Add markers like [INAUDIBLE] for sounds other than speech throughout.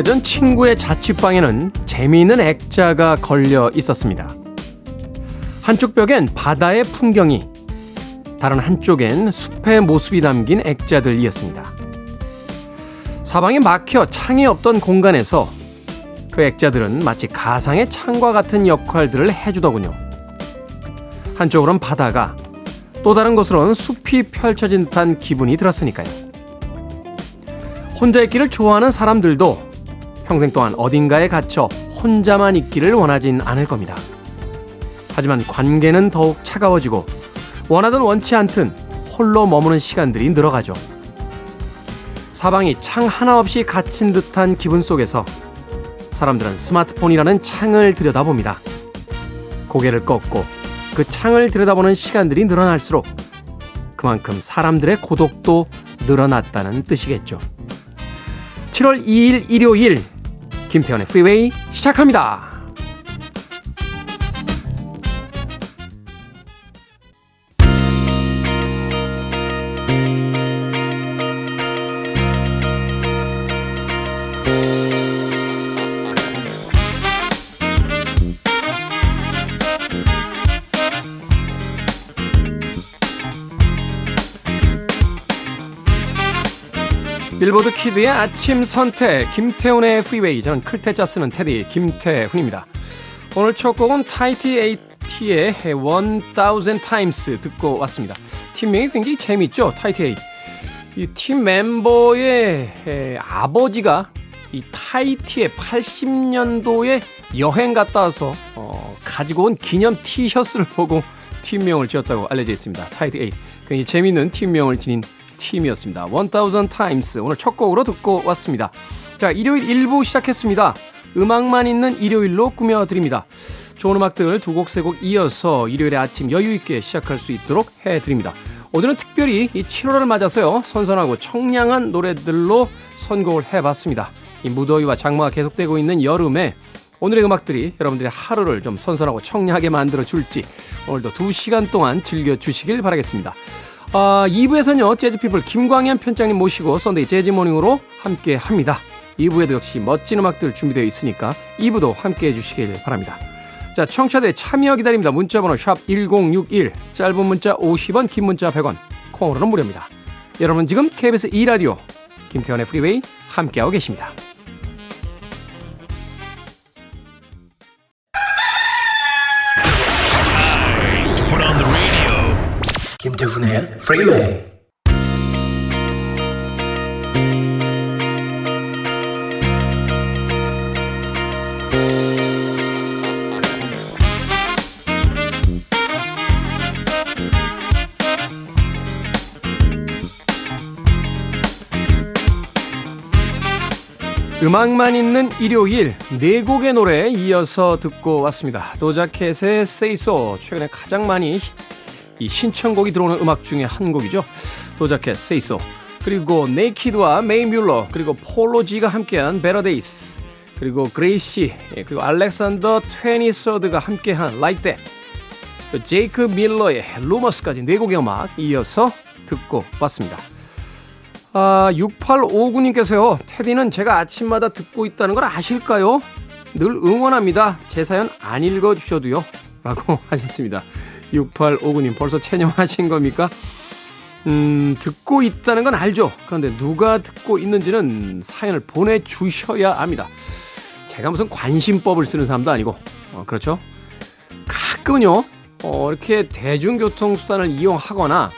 오래전 친구의 자취방에는 재미있는 액자가 걸려 있었습니다. 한쪽 벽엔 바다의 풍경이, 다른 한쪽엔 숲의 모습이 담긴 액자들이었습니다. 사방이 막혀 창이 없던 공간에서 그 액자들은 마치 가상의 창과 같은 역할들을 해주더군요. 한쪽으론 바다가 또 다른 곳으로는 숲이 펼쳐진 듯한 기분이 들었으니까요. 혼자 있기를 좋아하는 사람들도 평생 동안 어딘가에 갇혀 혼자만 있기를 원하진 않을 겁니다. 하지만 관계는 더욱 차가워지고 원하든 원치 않든 홀로 머무는 시간들이 늘어가죠. 사방이 창 하나 없이 갇힌 듯한 기분 속에서 사람들은 스마트폰이라는 창을 들여다봅니다. 고개를 꺾고 그 창을 들여다보는 시간들이 늘어날수록 그만큼 사람들의 고독도 늘어났다는 뜻이겠죠. 7월 2일 일요일 김태현의 프리웨이 시작합니다. 빌보드 kid의 아침 선택 김태훈의 프리웨이 저는 클 태 자 쓰는 테디 김태훈입니다. 오늘 첫 곡은 Tahiti Eighty의 1000 times 듣고 왔습니다. 팀명이 굉장히 재밌죠? Tahiti Eighty. 이팀 멤버의 에, 아버지가 이 타이티의 80년도에 여행 갔다 와서 어, 가지고 온 기념 티셔츠를 보고 팀명을 지었다고 알려져 있습니다. Tahiti Eighty. 굉장히 재밌는 팀명을 지닌 팀이었습니다. 1000 times 오늘 첫 곡으로 듣고 왔습니다. 자, 일요일 1부 시작했습니다. 음악만 있는 일요일로 꾸며드립니다. 좋은 음악들 두 곡, 세 곡 이어서 일요일에 아침 여유있게 시작할 수 있도록 해드립니다. 오늘은 특별히 이 7월을 맞아서요, 선선하고 청량한 노래들로 선곡을 해봤습니다. 이 무더위와 장마가 계속되고 있는 여름에 오늘의 음악들이 여러분들의 하루를 좀 선선하고 청량하게 만들어 줄지 오늘도 2시간 동안 즐겨 주시길 바라겠습니다. 아, 2부에서는요, 재즈피플 김광현 편집장님 모시고 Sunday Jazz Morning으로 함께 합니다. 2부에도 역시 멋진 음악들 준비되어 있으니까 2부도 함께 해주시길 바랍니다. 자, 청취자들의 참여 기다립니다. 문자번호 샵 1061, 짧은 문자 50원, 긴 문자 100원, 콩으로는 무료입니다. 여러분 지금 KBS 2라디오 김태훈의 프리웨이 함께하고 계십니다. 김태훈의 프리웨이 음악만 있는 일요일 네 곡의 노래 이어서 듣고 왔습니다. 도자켓의 So. 최근에 가장 많이 이 신청곡이 들어오는 음악 중에 한 곡이죠. Doja Cat So 그리고 Neiked와 Mae Muller 그리고 Polo G가 함께한 Days 그리고 Gracey 예, 그리고 알렉산더 트웨니서드가 함께한 Like That 제이크 밀러의 Rumors까지 네 곡의 음악 이어서 듣고 왔습니다. 아, 6859님께서요. 테디는 제가 아침마다 듣고 있다는 걸 아실까요? 늘 응원합니다. 제 사연 안 읽어주셔도요. 라고 [LAUGHS] 하셨습니다. 6859님 벌써 체념하신 겁니까? 음, 듣고 있다는 건 알죠. 그런데 누가 듣고 있는지는 사연을 보내주셔야 합니다. 제가 무슨 관심법을 쓰는 사람도 아니고, 어, 그렇죠? 가끔은요, 어, 이렇게 대중교통수단을 이용하거나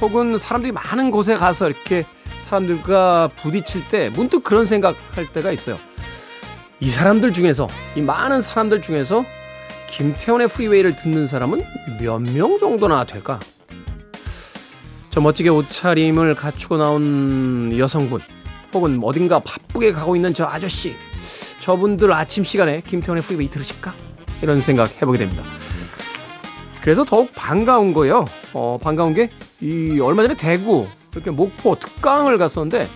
혹은 사람들이 많은 곳에 가서 이렇게 사람들과 부딪힐 때 문득 그런 생각 할 때가 있어요. 이 사람들 중에서, 이 많은 사람들 중에서 김태훈의 프리웨이를 듣는 사람은 몇 명 정도나 될까? 저 멋지게 옷차림을 갖추고 나온 여성분, 혹은 어딘가 바쁘게 가고 있는 저 아저씨, 저분들 아침 시간에 김태훈의 프리웨이 들으실까? 이런 생각 해보게 됩니다. 그래서 더욱 반가운 거예요. 어, 반가운 게, 이, 얼마 전에 대구, 이렇게 목포 특강을 갔었는데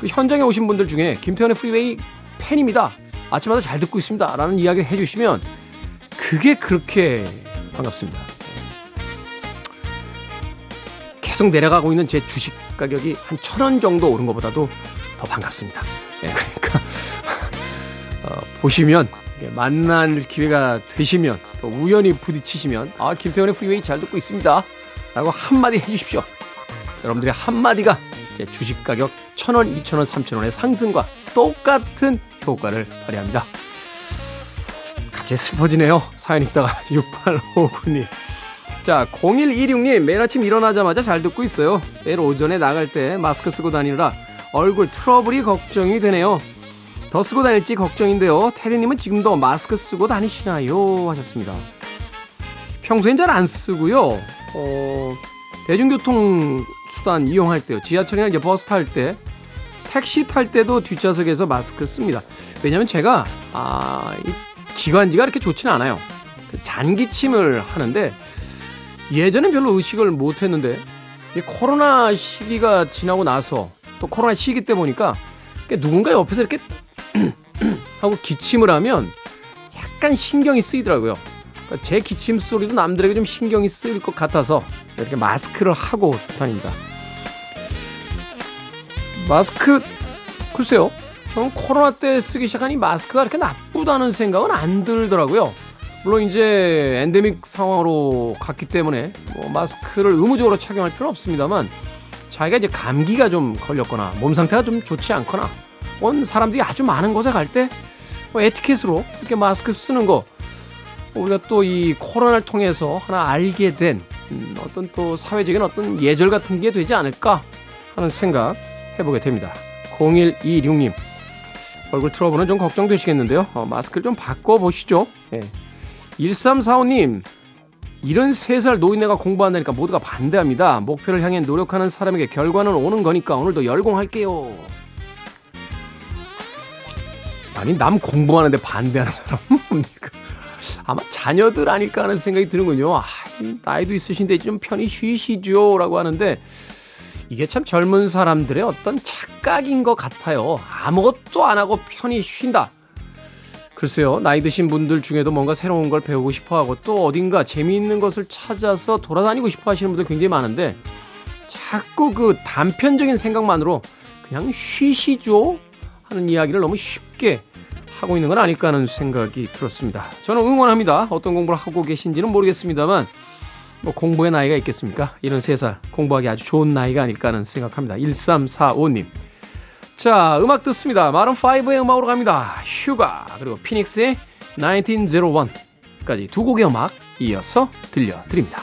그 현장에 오신 분들 중에 김태훈의 프리웨이 팬입니다. 아침마다 잘 듣고 있습니다. 라는 이야기를 해주시면 그게 그렇게 반갑습니다. 계속 내려가고 있는 제 주식 가격이 한 천 원 정도 오른 것보다도 더 반갑습니다. 네, 그러니까 [LAUGHS] 어, 보시면 만날 기회가 되시면 또 우연히 부딪히시면 아 김태훈의 프리웨이 잘 듣고 있습니다 라고 한마디 해주십시오 여러분들의 한마디가 제 주식 가격 1,000원, 2,000원, 3,000원의 상승과 똑같은 효과를 발휘합니다 갑자기 슬퍼지네요 사연 읽다가 [LAUGHS] 6859님 자 0126님 매일 아침 일어나자마자 잘 듣고 있어요 매일 오전에 나갈 때 마스크 쓰고 다니느라 얼굴 트러블이 걱정이 되네요 더 쓰고 다닐지 걱정인데요. 테리님은 지금도 마스크 쓰고 다니시나요? 하셨습니다. 평소엔 잘 안 쓰고요. 어, 대중교통 수단 이용할 때요. 지하철이나 이제 버스 탈 때, 택시 탈 때도 뒷좌석에서 마스크 씁니다. 왜냐면 제가, 아, 이 기관지가 그렇게 좋지는 않아요. 잔기침을 하는데, 예전엔 별로 의식을 못 했는데, 이 코로나 시기가 지나고 나서, 또 코로나 시기 때 보니까, 누군가 옆에서 이렇게 [CLEARS THROAT] 하고 기침을 하면 약간 신경이 쓰이더라고요. 그러니까 제 기침 소리도 남들에게 좀 신경이 쓰일 것 같아서 이렇게 마스크를 하고 다닙니다. 마스크 글쎄요. 저는 코로나 때 쓰기 시작한 이 마스크가 그렇게 나쁘다는 생각은 안 들더라고요. 물론 이제 엔데믹 상황으로 갔기 때문에 뭐 마스크를 의무적으로 착용할 필요는 없습니다만 자기가 이제 감기가 좀 걸렸거나 몸 상태가 좀 좋지 않거나 온 사람들이 아주 많은 곳에 갈 때 뭐 에티켓으로 이렇게 마스크 쓰는 거 우리가 또 이 코로나를 통해서 하나 알게 된 음, 어떤 또 사회적인 어떤 예절 같은 게 되지 않을까 하는 생각 해보게 됩니다. 0126님 얼굴 트러블은 좀 걱정되시겠는데요. 어, 마스크를 좀 바꿔보시죠. 예. 1345님 73살 노인네가 공부한다니까 모두가 반대합니다. 목표를 향해 노력하는 사람에게 결과는 오는 거니까 오늘도 열공할게요. 아니 남 공부하는데 반대하는 사람 [LAUGHS] 뭡니까? 아마 자녀들 아닐까 하는 생각이 드는군요. 아, 나이도 있으신데 좀 편히 쉬시죠 라고 하는데 이게 참 젊은 사람들의 어떤 착각인 것 같아요. 아무것도 안 하고 편히 쉰다. 글쎄요, 나이 드신 분들 중에도 뭔가 새로운 걸 배우고 싶어 하고 또 어딘가 재미있는 것을 찾아서 돌아다니고 싶어 하시는 분들 굉장히 많은데 자꾸 그 단편적인 생각만으로 그냥 쉬시죠 하는 이야기를 너무 쉽게 하고 있는 건 아닐까 하는 생각이 들었습니다. 저는 응원합니다. 어떤 공부를 하고 계신지는 모르겠습니다만 뭐 공부에 나이가 있겠습니까? 일흔 3살 공부하기 아주 좋은 나이가 아닐까 하는 생각합니다. 1345님. 자, 음악 듣습니다. Maroon 5의 음악으로 갑니다. Sugar 그리고 피닉스의 1901까지 두 곡의 음악 이어서 들려드립니다.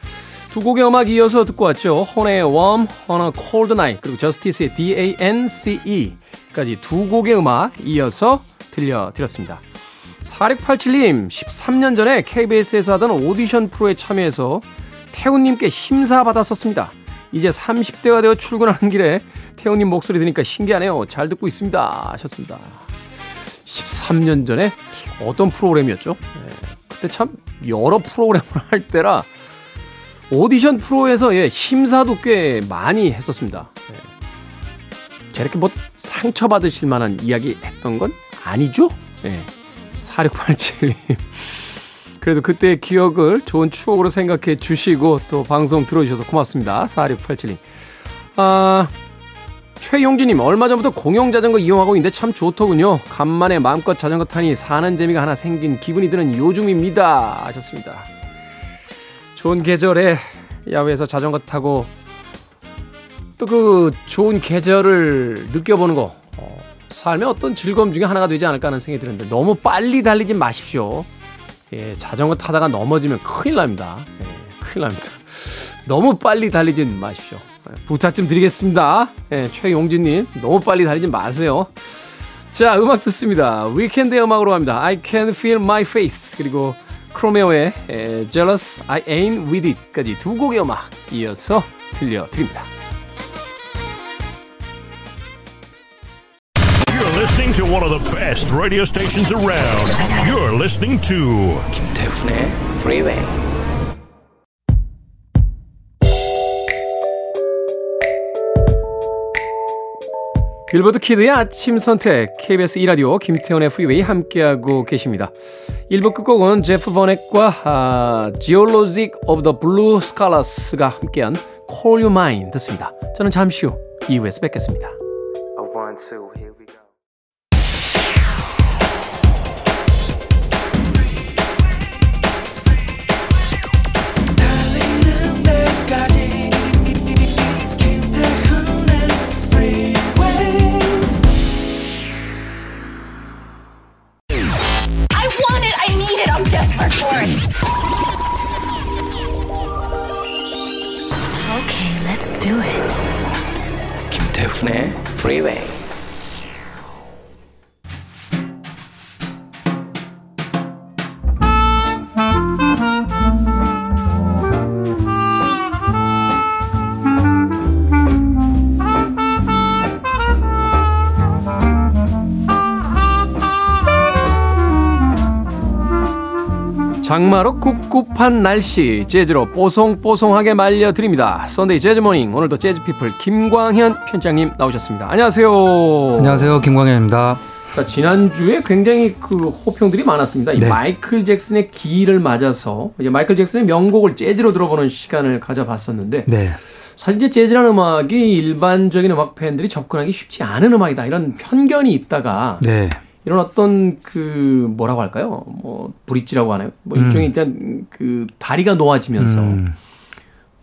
두 곡의 음악 이어서 듣고 왔죠. 혼의 Warm on Cold Night 그리고 저스티스의 D-A-N-C-E까지 두 곡의 음악 이어서 들려드렸습니다. 4687님 13년 전에 KBS에서 하던 오디션 프로에 참여해서 태훈님께 심사받았었습니다. 이제 30대가 되어 출근하는 길에 태훈님 목소리 들으니까 신기하네요. 잘 듣고 있습니다. 하셨습니다. 13년 전에 어떤 프로그램이었죠? 네, 그때 참 여러 프로그램을 할 때라 오디션 프로에서 예, 심사도 꽤 많이 했었습니다. 예. 저렇게 뭐 상처받으실 만한 이야기 했던 건 아니죠? 예. 4687님. 그래도 그때의 기억을 좋은 추억으로 생각해 주시고 또 방송 들어주셔서 고맙습니다. 4687님. 아, 최용진님, 얼마 전부터 공용 자전거 이용하고 있는데 참 좋더군요. 간만에 마음껏 자전거 타니 사는 재미가 하나 생긴 기분이 드는 요즘입니다. 하셨습니다. 좋은 계절에 야외에서 자전거 타고 또 그 좋은 계절을 느껴보는 거 어, 삶의 어떤 즐거움 중에 하나가 되지 않을까 하는 생각이 드는데 너무 빨리 달리지 마십시오. 예, 자전거 타다가 넘어지면 큰일 납니다. 예, 큰일 납니다. 너무 빨리 달리진 마십시오. 예, 부탁 좀 드리겠습니다. 예, 최용진님, 너무 빨리 달리지 마세요. 자, 음악 듣습니다. 위켄드의 음악으로 갑니다. I can feel my face. 그리고 크로메오의 Jealous I Ain't With It까지 두 곡의 음악 이어서 들려드립니다. You're listening to one of the best radio stations around. You're listening to 김태훈의 Freeway. 빌보드 키드의 아침 선택 KBS 2라디오 김태훈의 프리웨이 함께하고 계십니다. 1부 끝곡은 제프 버넷과 아, Geologic of the Blue Scalas가 함께한 Call You Mine 듣습니다. 저는 잠시 후 2부에서 뵙겠습니다. Okay, let's do it. 김태훈의 Freeway. 장마로 꿉꿉한 날씨 재즈로 뽀송뽀송하게 말려드립니다. Sunday Jazz Morning 오늘도 재즈피플 김광현 편집장님 나오셨습니다. 안녕하세요. 안녕하세요. 김광현입니다. 자, 지난주에 굉장히 그 호평들이 많았습니다. 이 네. 마이클 잭슨의 기일을 맞아서 이제 마이클 잭슨의 명곡을 재즈로 들어보는 시간을 가져봤었는데 네. 사실 이제 재즈라는 음악이 일반적인 음악 팬들이 접근하기 쉽지 않은 음악이다 이런 편견이 있다가 네. 이런 어떤 그 뭐라고 할까요? 뭐 브릿지라고 하나요? 뭐 일종의 일단 그 다리가 놓아지면서 음,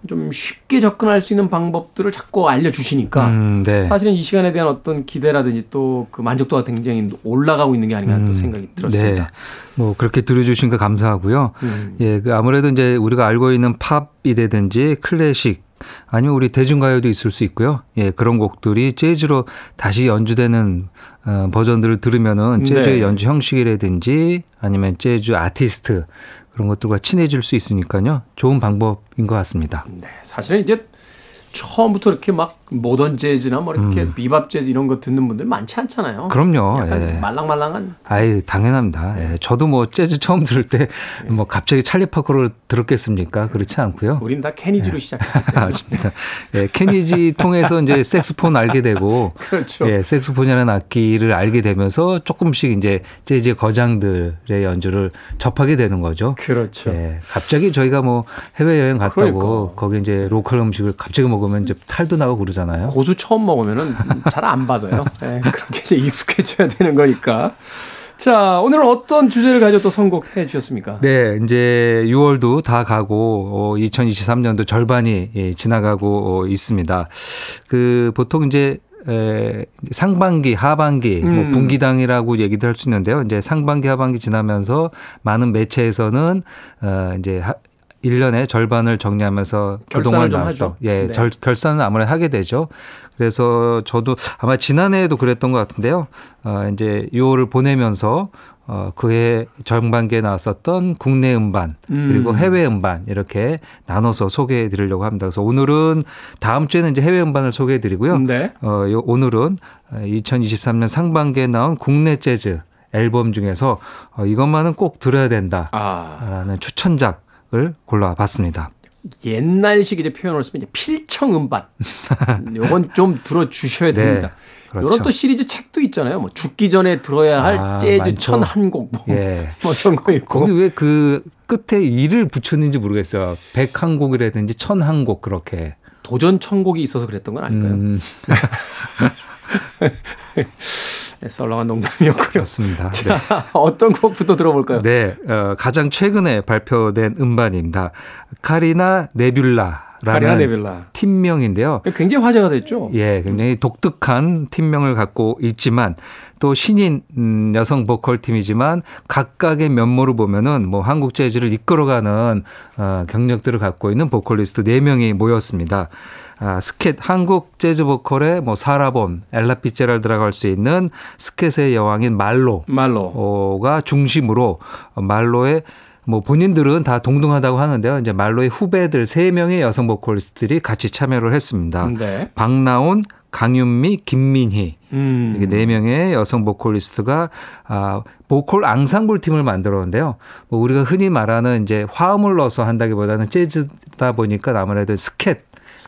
좀 쉽게 접근할 수 있는 방법들을 자꾸 알려주시니까 음, 네. 사실은 이 시간에 대한 어떤 기대라든지 또 그 만족도가 굉장히 올라가고 있는 게 아닌가 또 생각이 들었습니다. 네. 뭐 그렇게 들어주신 거 감사하고요. 음. 예, 그 아무래도 이제 우리가 알고 있는 팝이라든지 클래식 아니면 우리 대중가요도 있을 수 있고요. 예, 그런 곡들이 재즈로 다시 연주되는 어, 버전들을 들으면은 재즈의 네. 연주 형식이라든지 아니면 재즈 아티스트 그런 것들과 친해질 수 있으니까요. 좋은 방법인 것 같습니다. 네, 사실은 이제 처음부터 이렇게 막 모던 재즈나 뭐 이렇게 비밥 재즈 이런 거 듣는 분들 많지 않잖아요. 음. 그럼요. 약간 예. 말랑말랑한 아이 당연합니다. 예, 저도 뭐 재즈 처음 들을 때 뭐 갑자기 찰리 파커를 들었겠습니까? 그렇지 않고요. 우린 다 케니지로 시작했기 때문에 [LAUGHS] 맞습니다. 예, 케니지 통해서 이제 색스폰 알게 되고, [LAUGHS] 그렇죠. 예, 색스폰이라는 악기를 알게 되면서 조금씩 이제 재즈 거장들의 연주를 접하게 되는 거죠. 그렇죠. 예, 갑자기 저희가 뭐 해외 여행 갔다고 그러니까. 거기 이제 로컬 음식을 갑자기 먹 으면 이제 탈도 나고 그러잖아요. 고수 처음 먹으면은 잘 안 받아요. 예, [LAUGHS] 그렇게 이제 익숙해져야 되는 거니까. 자, 오늘은 어떤 주제를 가지고 또 선곡해 주셨습니까? 네, 이제 6월도 다 가고 어, 2023년도 절반이 예, 지나가고 어, 있습니다. 그 보통 이제 에, 상반기, 하반기, 뭐 음. 분기당이라고 얘기도 할 수 있는데요. 이제 상반기, 하반기 지나면서 많은 매체에서는 어, 이제 하, 1년의 절반을 정리하면서 그동안 나왔던 하죠. 예, 네. 절, 결산은 아무래도 하게 되죠. 그래서 저도 아마 지난해에도 그랬던 것 같은데요. 어, 이제 6월을 보내면서 어, 그해 전반기에 나왔었던 국내 음반 그리고 음. 해외 음반 이렇게 나눠서 소개해 드리려고 합니다. 그래서 오늘은 다음 주에는 이제 해외 음반을 소개해 드리고요. 네. 어, 요, 오늘은 2023년 상반기에 나온 국내 재즈 앨범 중에서 어, 이것만은 꼭 들어야 된다라는 아, 추천작 을 골라봤습니다. 옛날식 이제 표현을 쓰면 이제 필청 음반. [LAUGHS] 요건 좀 들어 주셔야 네, 됩니다. 그렇죠. 이런 또 시리즈 책도 있잖아요. 뭐 죽기 전에 들어야 할 아, 재즈 많죠. 천한 곡, 뭐, 예. [LAUGHS] 뭐 이런 거 있고. 거기 왜 그 끝에 일을 붙였는지 모르겠어요. 백한 곡이라든지 천한 곡 그렇게. 도전 천곡이 있어서 그랬던 건 아닐까요? 음, [LAUGHS] 네, 썰렁한 농담이었고요. 그렇습니다. 네. 자, [LAUGHS] 어떤 곡부터 들어볼까요? 네, 어, 가장 최근에 발표된 음반입니다. 카리나 네빌라 카리나 네빌라. 팀명인데요. 굉장히 화제가 됐죠. 예, 굉장히 독특한 팀명을 갖고 있지만 또 신인 음, 여성 보컬 팀이지만 각각의 면모를 보면은 뭐 한국 재즈를 이끌어가는 어, 경력들을 갖고 있는 보컬리스트 4 명이 모였습니다. 아, scat 한국 재즈 보컬의 뭐 사라 본, 엘라 피제랄드라고 할 수 있는 scat의 여왕인 말로 말로. 가 중심으로 말로의 뭐 본인들은 다 동등하다고 하는데요. 이제 말로의 후배들 세 명의 여성 보컬리스트들이 같이 참여를 했습니다. 네. 박나온, 강윤미, 김민희 음. 이게 네 명의 여성 보컬리스트가 아 보컬 앙상블 팀을 만들었는데요. 뭐 우리가 흔히 말하는 이제 화음을 넣어서 한다기보다는 재즈다 보니까 아무래도 스캣,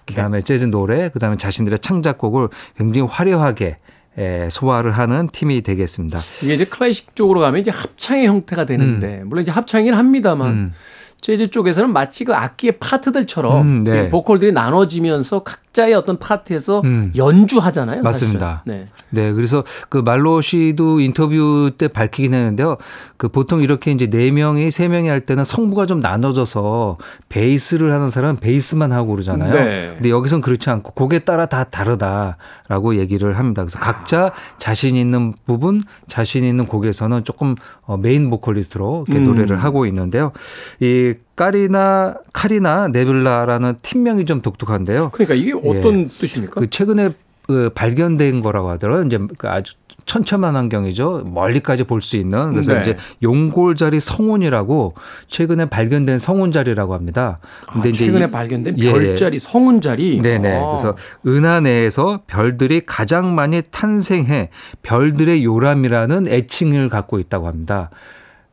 그다음에 재즈 노래, 그다음에 자신들의 창작곡을 굉장히 화려하게 에, 소화를 하는 팀이 되겠습니다. 이게 이제 클래식 쪽으로 가면 이제 합창의 형태가 되는데 물론 이제 합창이긴 합니다만 음. 재즈 쪽에서는 마치 그 악기의 파트들처럼 음, 네. 이 보컬들이 나눠지면서 각 자의 어떤 파트에서 음. 연주하잖아요. 맞습니다. 사실은. 네. 네, 그래서 그 말로 씨도 인터뷰 때 밝히긴 했는데요. 그 보통 이렇게 이제 네 명이 세 명이 할 때는 성부가 좀 나눠져서 베이스를 하는 사람은 베이스만 하고 그러잖아요. 네. 근데 여기선 그렇지 않고 곡에 따라 다 다르다라고 얘기를 합니다. 그래서 각자 자신 있는 부분, 자신 있는 곡에서는 조금 어, 메인 보컬리스트로 이렇게 음. 노래를 하고 있는데요. 이 까리나 카리나 네빌라라는 팀명이 좀 독특한데요. 그러니까 이게 어떤 뜻입니까? 그 최근에 그 발견된 거라고 하더라고요. 이제 그 아주 천천만환경이죠. 멀리까지 볼 수 있는. 그래서 네. 이제 용골자리 성운이라고 최근에 발견된 성운자리라고 합니다. 아, 최근에 이- 발견된 예, 예. 별자리, 성운자리. 네네. 아. 그래서 은하 내에서 별들이 가장 많이 탄생해 별들의 요람이라는 애칭을 갖고 있다고 합니다.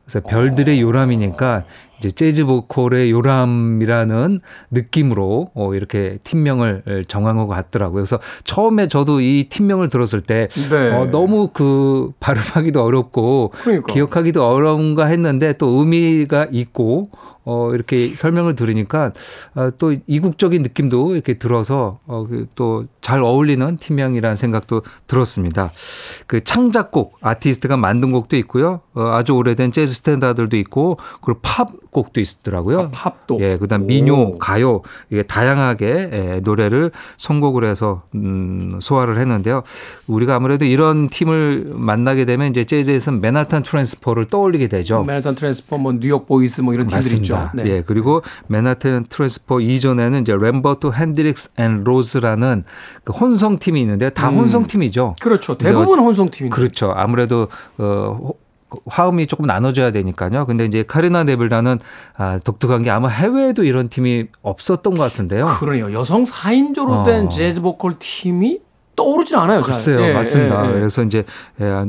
그래서 별들의 요람이니까 이제 재즈 보컬의 요람이라는 느낌으로 어, 이렇게 팀명을 정한 것 같더라고요. 그래서 처음에 저도 이 팀명을 들었을 때 네. 어, 너무 그 발음하기도 어렵고 그러니까. 기억하기도 어려운가 했는데 또 의미가 있고 어, 이렇게 설명을 들으니까 어, 또 이국적인 느낌도 이렇게 들어서 어, 그 또 잘 어울리는 팀명이라는 생각도 들었습니다. 그 창작곡 아티스트가 만든 곡도 있고요. 어, 아주 오래된 재즈 standard도 있고 그리고 팝 곡도 있더라고요. 아, 팝도. 예, 그다음 오. 민요, 가요 이게 다양하게 예, 노래를 선곡을 해서 음, 소화를 했는데요. 우리가 아무래도 이런 팀을 만나게 되면 이제 재즈에서는 Manhattan Transfer를 떠올리게 되죠. Manhattan Transfer, 뭐 New York Voices 뭐 이런 팀들 있죠. 맞습니다. 예, 그리고 Manhattan Transfer 이전에는 이제 Lambert Hendricks and Ross라는 그 혼성 팀이 있는데 다 음. 혼성 팀이죠. 그렇죠. 대부분 혼성 팀인데. 그렇죠. 아무래도 어 호- 화음이 조금 나눠져야 되니까요. 근데 이제 카리나 네빌라는 아, 독특한 게 아마 해외에도 이런 팀이 없었던 것 같은데요. 그러네요. 여성 4인조로 어. 된 재즈 보컬 팀이 떠오르질 않아요. 잘. 글쎄요, 예, 맞습니다. 예, 예. 그래서 이제 예,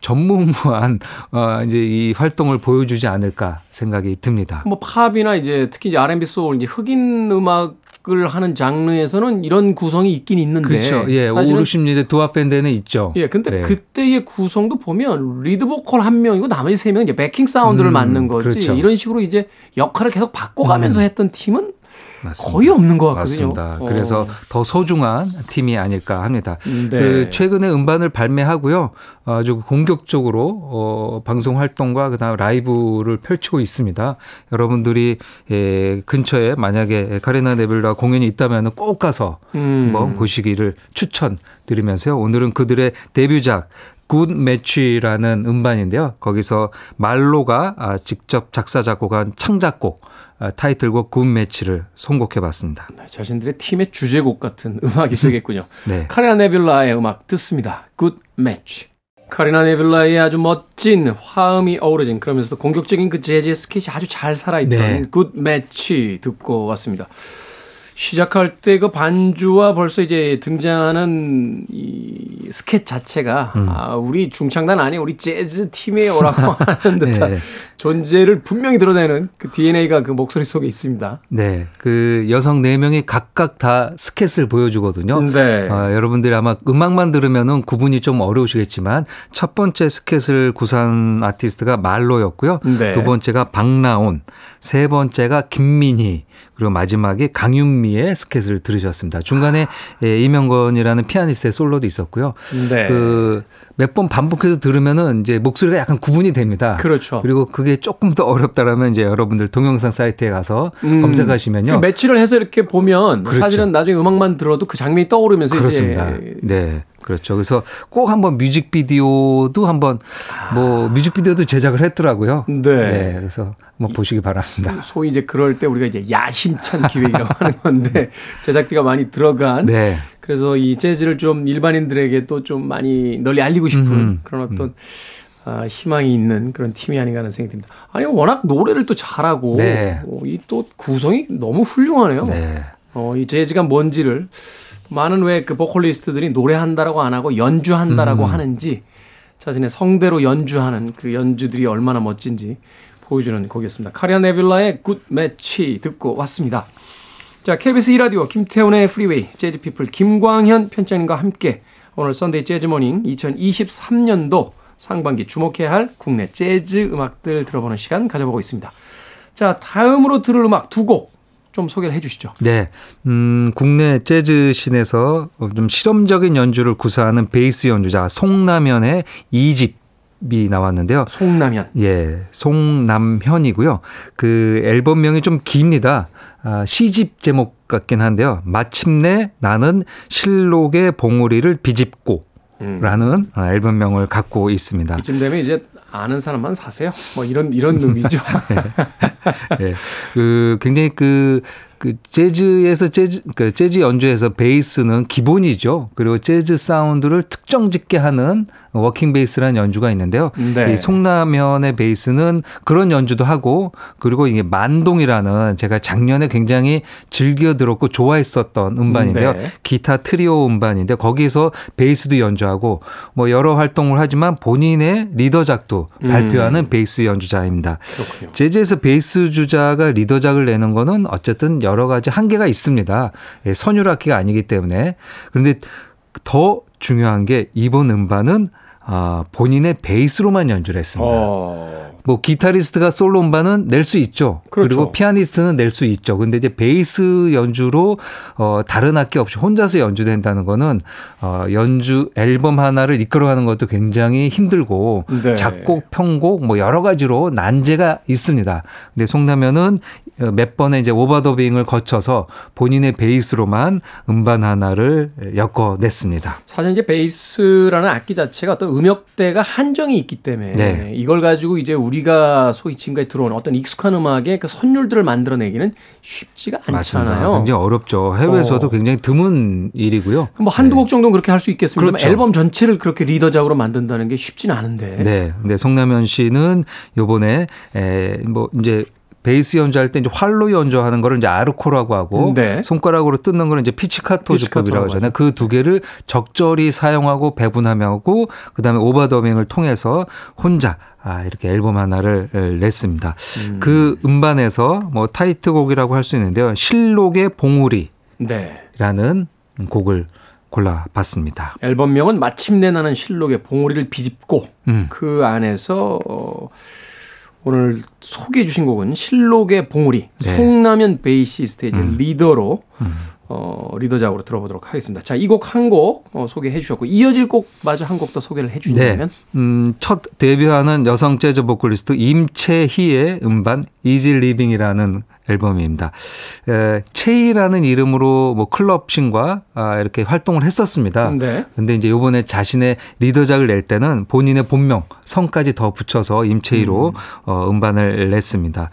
전무후무한 어, 이제 이 활동을 보여주지 않을까 생각이 듭니다. 뭐 팝이나 이제 특히 이제 R&B soul 이제 흑인 음악 을 하는 장르에서는 이런 구성이 있긴 있는데 그렇죠. 예, 사실은 5, 60년대 doo-wop 밴드에는 있죠. 예, 근데 네. 그때의 구성도 보면 lead 보컬 한 명이고 나머지 세 명은 이제 backing sound를 음, 맡는 거지. 그렇죠. 음. 이런 식으로 이제 역할을 계속 바꿔가면서 했던 팀은 맞습니다. 거의 없는 것 같거든요. 맞습니다. 어. 그래서 더 소중한 팀이 아닐까 합니다. 네. 그 최근에 음반을 발매하고요. 아주 공격적으로 어, 방송 활동과 그다음 라이브를 펼치고 있습니다. 여러분들이 예, 근처에 만약에 카리나 네빌라 공연이 있다면 꼭 가서 음. 한번 보시기를 추천드리면서요. 오늘은 그들의 데뷔작 Good Match라는 음반인데요. 거기서 말로가 아, 직접 작사 작곡한 창작곡 아, 타이틀곡 Good Match를 선곡해 봤습니다. 네, 자신들의 팀의 주제곡 같은 음악이 되겠군요. [LAUGHS] 네. 카리나 네빌라의 음악 듣습니다. Good Match. 카리나 네빌라의 아주 멋진 화음이 어우러진 그러면서도 공격적인 그 재즈의 스케치 아주 잘 살아있던 네. Good Match 듣고 왔습니다. 시작할 때 그 반주와 벌써 이제 등장하는 이 스케치 자체가 음. 아, 우리 중창단 아닌 우리 재즈 팀이에요라고 [LAUGHS] 하는 듯한 네. 존재를 분명히 드러내는 그 DNA가 그 목소리 속에 있습니다. 네. 그 여성 네명이 각각 다 스케치를 보여주거든요. 네. 어, 여러분들이 아마 음악만 들으면은 구분이 좀 어려우시겠지만 첫 번째 스케치를 구사한 아티스트가 말로였고요. 네. 두 번째가 박나온, 세 번째가 김민희, 그리고 마지막에 강윤미의 스케치를 들으셨습니다. 중간에 예, 이명건이라는 피아니스트의 솔로도 있었고요. 네. 그 몇 번 반복해서 들으면은 이제 목소리가 약간 구분이 됩니다. 그렇죠. 그리고 그게 조금 더 어렵다라면 이제 여러분들 동영상 사이트에 가서 음. 검색하시면요. 그 매치를 해서 이렇게 보면 그렇죠. 사실은 나중에 음악만 들어도 그 장면이 떠오르면서 그렇습니다. 이제 네. 그렇죠. 그래서 꼭 한번 뮤직비디오도 한번 뭐 뮤직비디오도 제작을 했더라고요. 네. 그래서 한번 보시기 바랍니다. 소위 이제 그럴 때 우리가 이제 야심찬 기획이라고 [LAUGHS] 하는 건데 제작비가 많이 들어간 네. 그래서 이 재즈를 좀 일반인들에게 또 좀 많이 널리 알리고 싶은 음, 그런 어떤 아, 희망이 있는 그런 팀이 아닌가 하는 생각이 듭니다. 아니 워낙 노래를 또 잘하고 네. 어, 이또 구성이 너무 훌륭하네요. 네. 어, 이 재즈가 뭔지를 많은 왜 그 보컬리스트들이 노래한다라고 안 하고 연주한다라고 음. 하는지 자신의 성대로 연주하는 그 연주들이 얼마나 멋진지 보여주는 곡이었습니다. 카리나 네뷸라의 Good Match 듣고 왔습니다. 자, KBS 2라디오 김태훈의 Freeway 재즈피플 김광현 편집장님과 함께 오늘 Sunday Jazz Morning 2023년도 상반기 주목해야 할 국내 재즈 음악들 들어보는 시간 가져보고 있습니다. 자, 다음으로 들을 음악 두 곡 좀 소개를 해 주시죠. 네. 음, 국내 재즈 scene에서 좀 실험적인 연주를 구사하는 베이스 연주자 송남현의 2집이 나왔는데요. 송남현. 예, 송남현이고요. 그 앨범명이 좀 깁니다. 아, 시집 제목 같긴 한데요. 마침내 나는 신록의 봉우리를 비집고 라는 아, 앨범명을 갖고 있습니다. 이쯤 되면 이제 아는 사람만 사세요. 뭐 이런 이런 의미죠. [LAUGHS] 예. 그 굉장히 그, 그 재즈에서 재즈 그 재즈 연주에서 베이스는 기본이죠. 그리고 재즈 사운드를 특정 짓게 하는 walking 베이스라는 연주가 있는데요. 네. 이 송남현의 베이스는 그런 연주도 하고 그리고 이게 만동이라는 제가 작년에 굉장히 즐겨 들었고 좋아했었던 음반인데요. 네. 기타 트리오 음반인데 거기서 베이스도 연주하고 뭐 여러 활동을 하지만 본인의 리더작도 음. 발표하는 베이스 연주자입니다. 그렇군요. 재즈에서 베이스 주자가 리더작을 내는 거는 어쨌든 여러 가지 한계가 있습니다. 예, 선율 악기가 아니기 때문에. 그런데 더 중요한 게 이번 음반은 아, 본인의 베이스로만 연주를 했습니다. 어. 뭐 기타리스트가 솔로 음반은 낼 수 있죠. 그렇죠. 리고 피아니스트는 낼 수 있죠. 근데 이제 베이스 연주로 어 다른 악기 없이 혼자서 연주된다는 거는 어 연주 앨범 하나를 이끌어가는 것도 굉장히 힘들고 네. 작곡, 편곡 뭐 여러 가지로 난제가 있습니다. 근데 송남현은 몇 번의 이제 오버더빙을 거쳐서 본인의 베이스로만 음반 하나를 엮어냈습니다. 사실 이제 베이스라는 악기 자체가 어떤 음역대가 한정이 있기 때문에 네. 이걸 가지고 이제 우리 가 소위 지금까지 들어온 어떤 익숙한 음악의 그 선율들을 만들어내기는 쉽지가 않잖아요. 맞습니다. 굉장히 어렵죠. 해외에서도 어. 굉장히 드문 일이고요. 뭐 한두 곡 정도는 그렇게 할 수 있겠습니다만 그렇죠. 앨범 전체를 그렇게 리더작으로 만든다는 게 쉽지는 않은데. 네. 근데 송남현 씨는 요번에 에, 뭐 이제 베이스 연주할 때 이제 활로 연주하는 거를 이제 아르코라고 하고 네. 손가락으로 뜯는 거는 이제 피치카토 주법이라고 하잖아요. 그 두 개를 적절히 사용하고 배분하고 그다음에 오버더빙을 통해서 혼자 아, 이렇게 앨범 하나를 냈습니다. 그 음반에서 뭐 타이트곡이라고 할 수 있는데요. 실록의 봉우리라는 네. 곡을 골라봤습니다. 앨범명은 마침내 나는 실록의 봉우리를 비집고 음. 그 안에서 어, 오늘 소개해 주신 곡은 실록의 봉우리 네. 송남현 베이시스트의 음. 리더로 어, 리더작으로 들어보도록 하겠습니다. 자, 이 곡 한곡 어, 소개해 주셨고 이어질 곡 마저 한 곡 더 소개를 해 주신다면 음, 첫 데뷔하는 여성 재즈 보컬리스트 임채희의 음반 Easy Living이라는 앨범입니다. 에, 채희라는 이름으로 뭐 클럽 scene과 아, 이렇게 활동을 했었습니다. 네. 근데 이제 요번에 자신의 리더작을 낼 때는 본인의 본명 성까지 더 붙여서 임채희로 어, 음반을 냈습니다.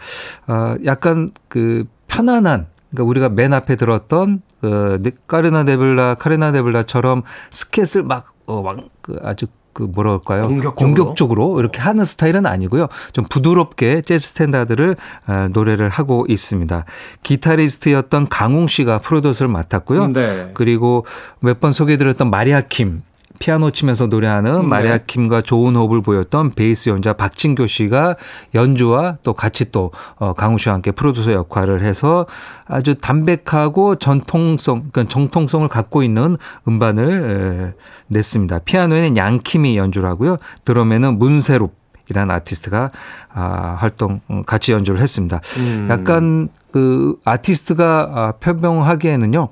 아, 약간 그 편안한 그러니까 우리가 맨 앞에 들었던 그 카리나 네뷸라 카리나 네뷸라처럼 스캣을 막, 어, 막, 그 아주 그 뭐라 할까요? 공격적으로? 공격적으로 이렇게 하는 스타일은 아니고요. 좀 부드럽게 재즈 스탠다드를 아, 노래를 하고 있습니다. 기타리스트였던 강웅 씨가 프로듀서를 맡았고요. 네. 그리고 몇 번 소개드렸던 마리아 킴 피아노 치면서 노래하는 네. 마리아 킴과 좋은 호흡을 보였던 베이스 연주자 박진교 씨가 연주와 또 같이 또 어, 강웅 씨와 함께 프로듀서 역할을 해서 아주 담백하고 전통성, 그러니까 정통성을 갖고 있는 음반을 에, 냈습니다. 피아노에는 양킴이 연주를 하고요. 드럼에는 문세롭 이라는 아티스트가 아, 활동 어, 같이 연주를 했습니다. 음. 약간 그 아티스트가 아, 표명하기에는요.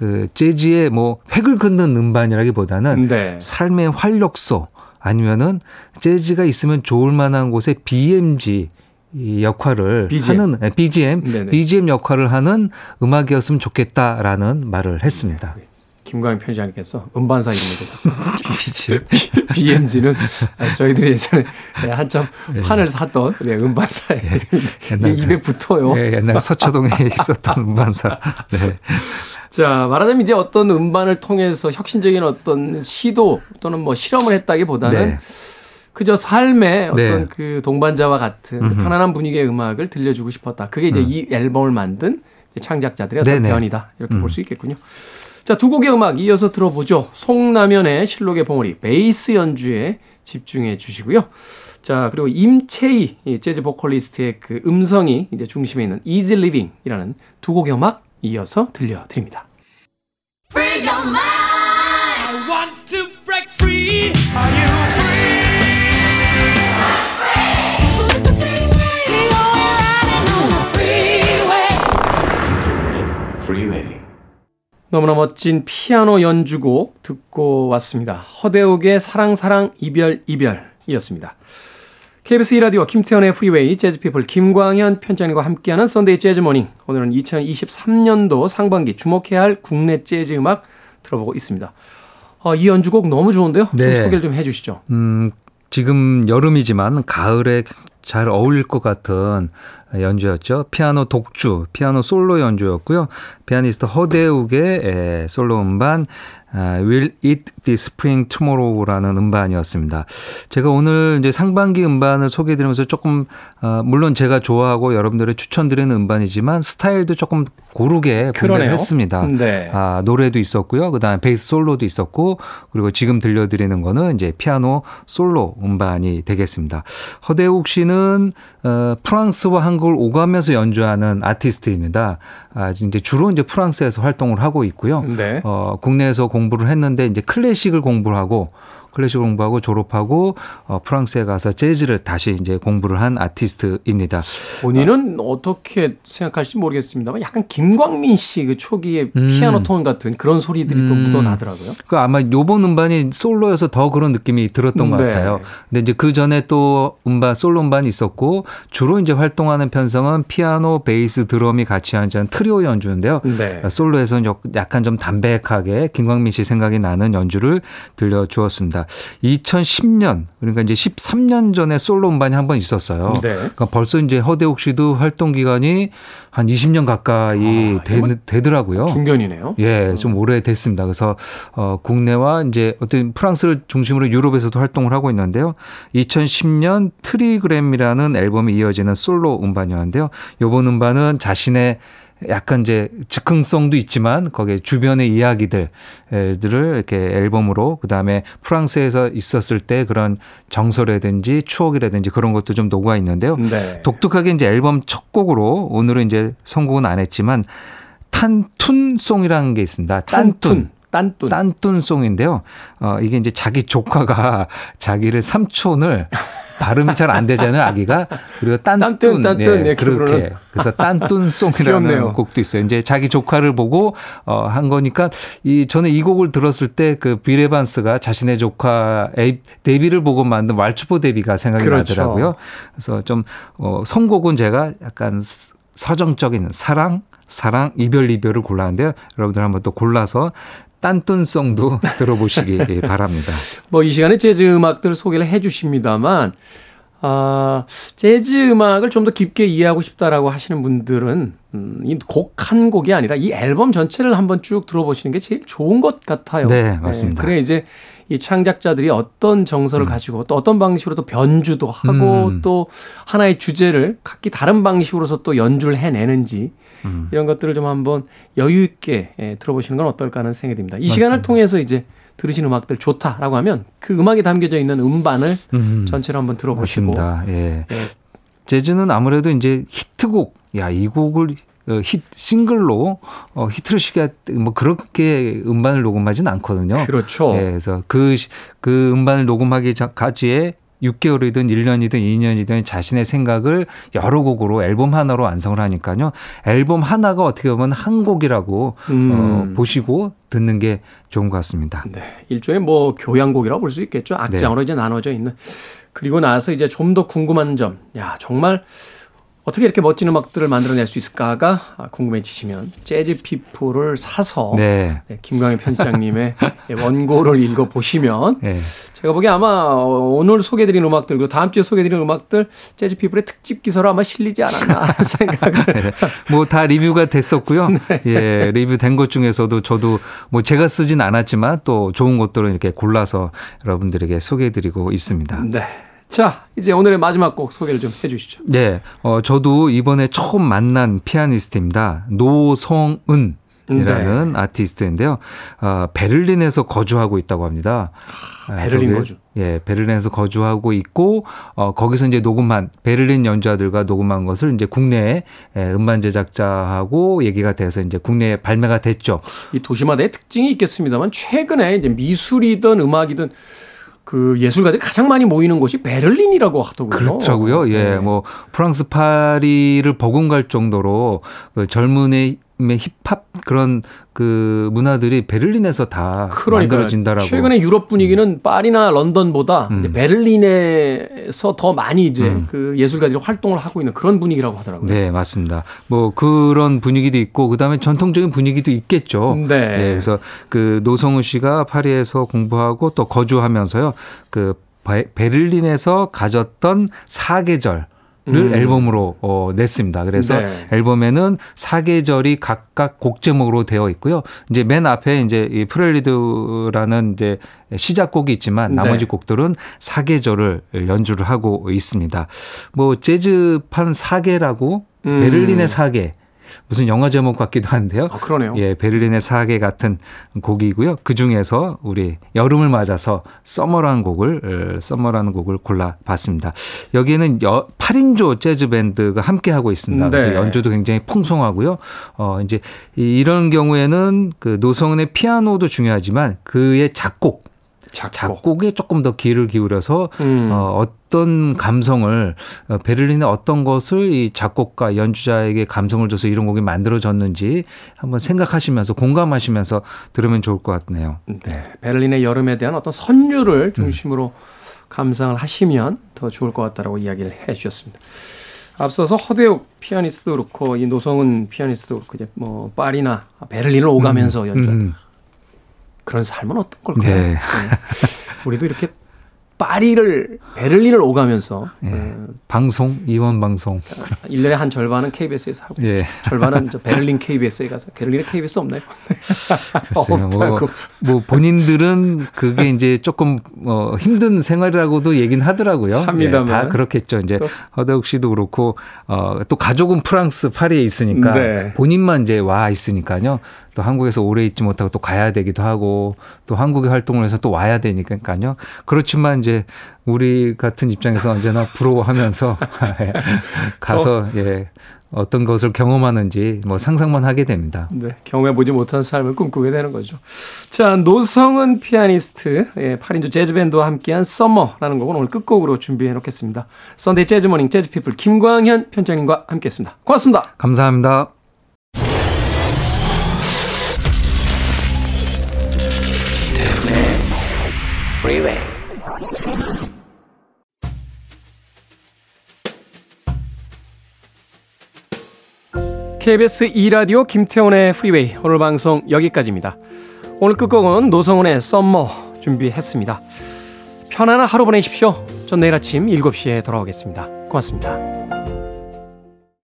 그 재즈의 뭐 획을 긋는 음반이라기보다는 네. 삶의 활력소 아니면은 재즈가 있으면 좋을 만한 곳에 BMG 이 역할을 BGM. 하는 네, BGM, 네네. BGM 역할을 하는 음악이었으면 좋겠다라는 말을 했습니다. 김광현 편집장님께서 음반사 이름을 줬어요. BGM. BMG는 저희들이 예전에 한참 판을 샀던 네, 음반사의 이름인데 옛날- 입에 붙어요. 네, 옛날 서초동에 [LAUGHS] 있었던 음반사. 네. 자, 말하자면 이제 어떤 음반을 통해서 혁신적인 어떤 시도 또는 뭐 실험을 했다기보다는 네. 그저 삶의 네. 어떤 그 동반자와 같은 그. 편안한 분위기의 음악을 들려주고 싶었다. 그게 이제 이 앨범을 만든 창작자들의 어떤 음. 네네. 변이다. 이렇게 음. 볼수 있겠군요. 자, 두 곡의 음악 이어서 들어보죠. 송남연의 실록의 봉우리 베이스 연주에 집중해 주시고요. 자, 그리고 임채희 이 재즈 보컬리스트의 그 음성이 이제 중심에 있는 Easy Living이라는 두 곡의 음악 이어서 들려드립니다. Freeway. 너무나 멋진 피아노 연주곡 듣고 왔습니다. 허대욱의 사랑 사랑 이별 이별이었습니다. KBS 2라디오 김태훈의 Freeway 재즈피플 김광현 편집장님과 함께하는 Sunday Jazz Morning 오늘은 2023년도 상반기 주목해야 할 국내 재즈 음악 들어보고 있습니다. 어, 이 연주곡 너무 좋은데요? 좀 네. 소개를 좀 해주시죠. 음, 지금 여름이지만 가을에 잘 어울릴 것 같은 연주였죠. 피아노 독주, 피아노 솔로 연주였고요. 피아니스트 허대욱의 에, 솔로 음반 아, Will It Be Spring Tomorrow라는 음반이었습니다. 제가 오늘 이제 상반기 음반을 소개해드리면서 조금 어, 물론 제가 좋아하고 여러분들의 추천드리는 음반이지만 스타일도 조금 고르게. 분배를 했습니다. 네. 아, 노래도 있었고요. 그다음에 베이스 솔로도 있었고 그리고 지금 들려드리는 거는 이제 피아노 솔로 음반이 되겠습니다. 허대욱 씨는 어, 프랑스와 한국 을 오가면서 연주하는 아티스트입니다. 아, 이제 주로 이제 프랑스에서 활동을 하고 있고요. 네. 어, 국내에서 공부를 했는데 이제 클래식을 공부를 하고 클래식 공부하고 졸업하고 어, 프랑스에 가서 재즈를 다시 이제 공부를 한 아티스트입니다. 본인은 어 떻게 생각할지 모르겠습니다만 약간 김광민 씨 그 초기의 음. 피아노 톤 같은 그런 소리들이 또 음. 묻어나더라고요. 그 아마 요번 음반이 솔로여서 더 그런 느낌이 들었던 것 네. 같아요. 근데 이제 그 전에 또 음반 솔로 음반이 있었고 주로 이제 활동하는 편성은 피아노, 베이스, 드럼이 같이 연주한 트리오 연주인데요. 네. 솔로에서는 역- 약간 좀 담백하게 김광민 씨 생각이 나는 연주를 들려주었습니다. 2010년 그러니까 이제 13년 전에 솔로 음반이 한 번 있었어요. 네. 그러니까 벌써 이제 허대욱 씨도 활동 기간이 한 20년 가까이 아, 되, 되더라고요. 중견이네요. 예, 좀 오래 됐습니다. 그래서 어 국내와 이제 어떤 프랑스를 중심으로 유럽에서도 활동을 하고 있는데요. 2010년 Trigram이라는 앨범이 이어지는 솔로 음반이었는데요. 요번 음반은 자신의 약간 이제 즉흥성도 있지만 거기에 주변의 이야기들을 이렇게 앨범으로 그다음에 프랑스에서 있었을 때 그런 정서라든지 추억이라든지 그런 것도 좀 녹아 있는데요. 네. 독특하게 이제 앨범 첫 곡으로 오늘은 이제 선곡은 안 했지만 탄툰송이라는 게 있습니다. 딴툰. 딴툰. 딴툰송인데요. 어, 이게 이제 자기 조카가 [LAUGHS] 자기를 삼촌을 발음이 잘 안 되잖아요, 아기가. 그리고 딴툰. 딴툰, 딴툰. 예, 그렇게. 그러는. 그래서 딴툰송이라는 귀엽네요. 곡도 있어요. 이제 자기 조카를 보고 어, 한 거니까 이 저는 이 곡을 들었을 때 그 비레반스가 자신의 조카 에이, 데뷔를 보고 만든 왈츠포 데뷔가 생각이 그렇죠. 나더라고요. 그래서 좀 어, 선곡은 제가 약간 스- 서정적인 사랑, 사랑, 이별, 이별을 골랐는데요. 여러분들 한번 또 골라서 딴뚠송도 [LAUGHS] 들어보시기 바랍니다. 뭐 이 시간에 재즈 음악들 소개를 해 주십니다만 아, 재즈 음악을 좀 더 깊게 이해하고 싶다라고 하시는 분들은 음, 이곡 한 곡이 아니라 이 앨범 전체를 한번 쭉 들어보시는 게 제일 좋은 것 같아요. 네, 맞습니다. 그래 이제 이 창작자들이 어떤 정서를 가지고 또 어떤 방식으로 또 변주도 하고 음. 또 하나의 주제를 각기 다른 방식으로서 또 연주를 해내는지 음. 이런 것들을 좀 한번 여유 있게 예, 들어보시는 건 어떨까 하는 생각이 듭니다. 이 시간을 통해서 이제 들으신 음악들 좋다라고 하면 그 음악이 담겨져 있는 음반을 음. 전체로 한번 들어보시고 맞습니다. 예. 예. 재즈는 아무래도 이제 히트곡, 야, 이 곡을 어, 히 싱글로 어, 히트를 시켜 뭐 그렇게 음반을 녹음하진 않거든요. 그렇죠. 예, 그래서 그, 시- 그 음반을 녹음하기 전까지의 6개월이든 1년이든 2년이든 자신의 생각을 여러 곡으로 앨범 하나로 완성을 하니까요. 앨범 하나가 어떻게 보면 한 곡이라고 음. 어, 보시고 듣는 게 좋은 것 같습니다. 네. 일종의 뭐 교향곡이라고 볼 수 있겠죠. 악장으로 이제 나눠져 있는. 그리고 나서 이제 좀 더 궁금한 점. 야, 정말 어떻게 이렇게 멋진 음악들을 만들어낼 수 있을까가 궁금해지시면 재즈 피플을 사서 네. 네, 김광희 편집장님의 원고를 읽어 보시면 네. 제가 보기에 아마 오늘 소개드린 음악들 그리고 다음 주에 소개드린 음악들 재즈 피플의 특집 기사로 아마 실리지 않았나 [LAUGHS] 생각을 네. 뭐다 리뷰가 됐었고요. 네. 예, 리뷰된 것 중에서도 저도 뭐 제가 쓰진 않았지만 또 좋은 것들을 이렇게 골라서 여러분들에게 소개해드리고 있습니다. 네. 자, 이제 오늘의 마지막 곡 소개를 좀 해 주시죠. 네, 어, 저도 이번에 처음 만난 피아니스트입니다. 노성은. 이라는 네. 아티스트인데요. 어, 베를린에서 거주하고 있다고 합니다. 아, 베를린 거기- 거주. 예, 베를린에서 거주하고 있고 어, 거기서 이제 녹음한 베를린 연주자들과 녹음한 것을 이제 국내에 예, 음반 제작자하고 얘기가 돼서 이제 국내에 발매가 됐죠. 이 도시마다의 특징이 있겠습니다만 최근에 이제 미술이든 음악이든 그 예술가들이 가장 많이 모이는 곳이 베를린이라고 하더군요. 그렇더라고요. 예, 네. 뭐 프랑스 파리를 버금갈 정도로 그 젊은의 힙합 그런 그 문화들이 베를린에서 다 그러니까 만들어진다라고. 최근에 유럽 분위기는 파리나 런던보다 음. 베를린에서 더 많이 이제 그 예술가들이 활동을 하고 있는 그런 분위기라고 하더라고요. 네, 맞습니다. 뭐 그런 분위기도 있고 그다음에 전통적인 분위기도 있겠죠. 네. 예, 그래서 그 노성우 씨가 파리에서 공부하고 또 거주하면서요. 그 베- 베를린에서 가졌던 사계절 를 앨범으로 어, 냈습니다. 그래서 음. 네. 앨범에는 사계절이 각각 곡 제목으로 되어 있고요. 이제 맨 앞에 이제 이 프렐리드라는 이제 시작곡이 있지만 나머지 네. 곡들은 사계절을 연주를 하고 있습니다. 뭐 재즈판 사계라고 음. 베를린의 사계 무슨 영화 제목 같기도 한데요. 아, 그러네요. 예, 베를린의 사계 같은 곡이고요. 그 중에서 우리 여름을 맞아서 썸머라는 곡을 어, 썸머라는 곡을 골라봤습니다. 여기에는 여, 8인조 재즈 밴드가 함께 하고 있습니다. 그래서 네. 연주도 굉장히 풍성하고요. 어 이제 이- 이런 경우에는 그 노성은의 피아노도 중요하지만 그의 작곡 작곡. 작곡 에 조금 더 귀를 기울여서 음. 어, 어떤 감성을 어, 베를린의 어떤 것을 이 작곡가 연주자에게 감성을 줘서 이런 곡이 만들어졌는지 한번 생각하시면서 공감하시면서 들으면 좋을 것 같네요. 네. 베를린의 여름에 대한 어떤 선율을 중심으로 감상을 하시면 더 좋을 것 같다라고 이야기를 해 주셨습니다. 앞서서 허대욱 피아니스트도 그렇고 이 노성은 피아니스트도 그렇고 이제 뭐 파리나 베를린을 오가면서 연주한 음, 그런 삶은 어떤 걸까요? 네. 우리도 이렇게 파리를 베를린을 오가면서 예. 어, 방송 이원 방송 1년에 한 절반은 KBS에서 하고 예. 절반은 저 베를린 KBS에 가서 베를린에 KBS 없나요? [LAUGHS] 글쎄요. 뭐. 뭐 본인들은 그게 이제 조금 어 힘든 생활이라고도 얘기는 하더라고요. 합니다만. 예, 다 그렇겠죠. 이제 또. 허대욱 씨도 그렇고 어 또 가족은 프랑스 파리에 있으니까 네. 본인만 이제 와 있으니까요. 또 한국에서 오래 있지 못하고 또 가야 되기도 하고 또 한국에 활동을 해서 또 와야 되니까요. 그렇지만 이제 우리 같은 입장에서 언제나 부러워하면서 [LAUGHS] 가서 예 어떤 것을 경험하는지 뭐 상상만 하게 됩니다. 네, 경험해 보지 못한 삶을 꿈꾸게 되는 거죠. 자, 노성은 피아니스트, 예, 8인조 재즈밴드와 함께한 Summer라는 곡은 오늘 끝곡으로 준비해 놓겠습니다. Sunday Jazz Morning 재즈피플 김광현 편집장님과 함께했습니다. 고맙습니다. 감사합니다. Freeway. KBS 2라디오 김태훈의 Freeway 오늘 방송 여기까지입니다. 오늘 끝곡은 노성은의 Summer 준비했습니다. 편안한 하루 보내십시오. 전 내일 아침 7시에 돌아오겠습니다. 고맙습니다.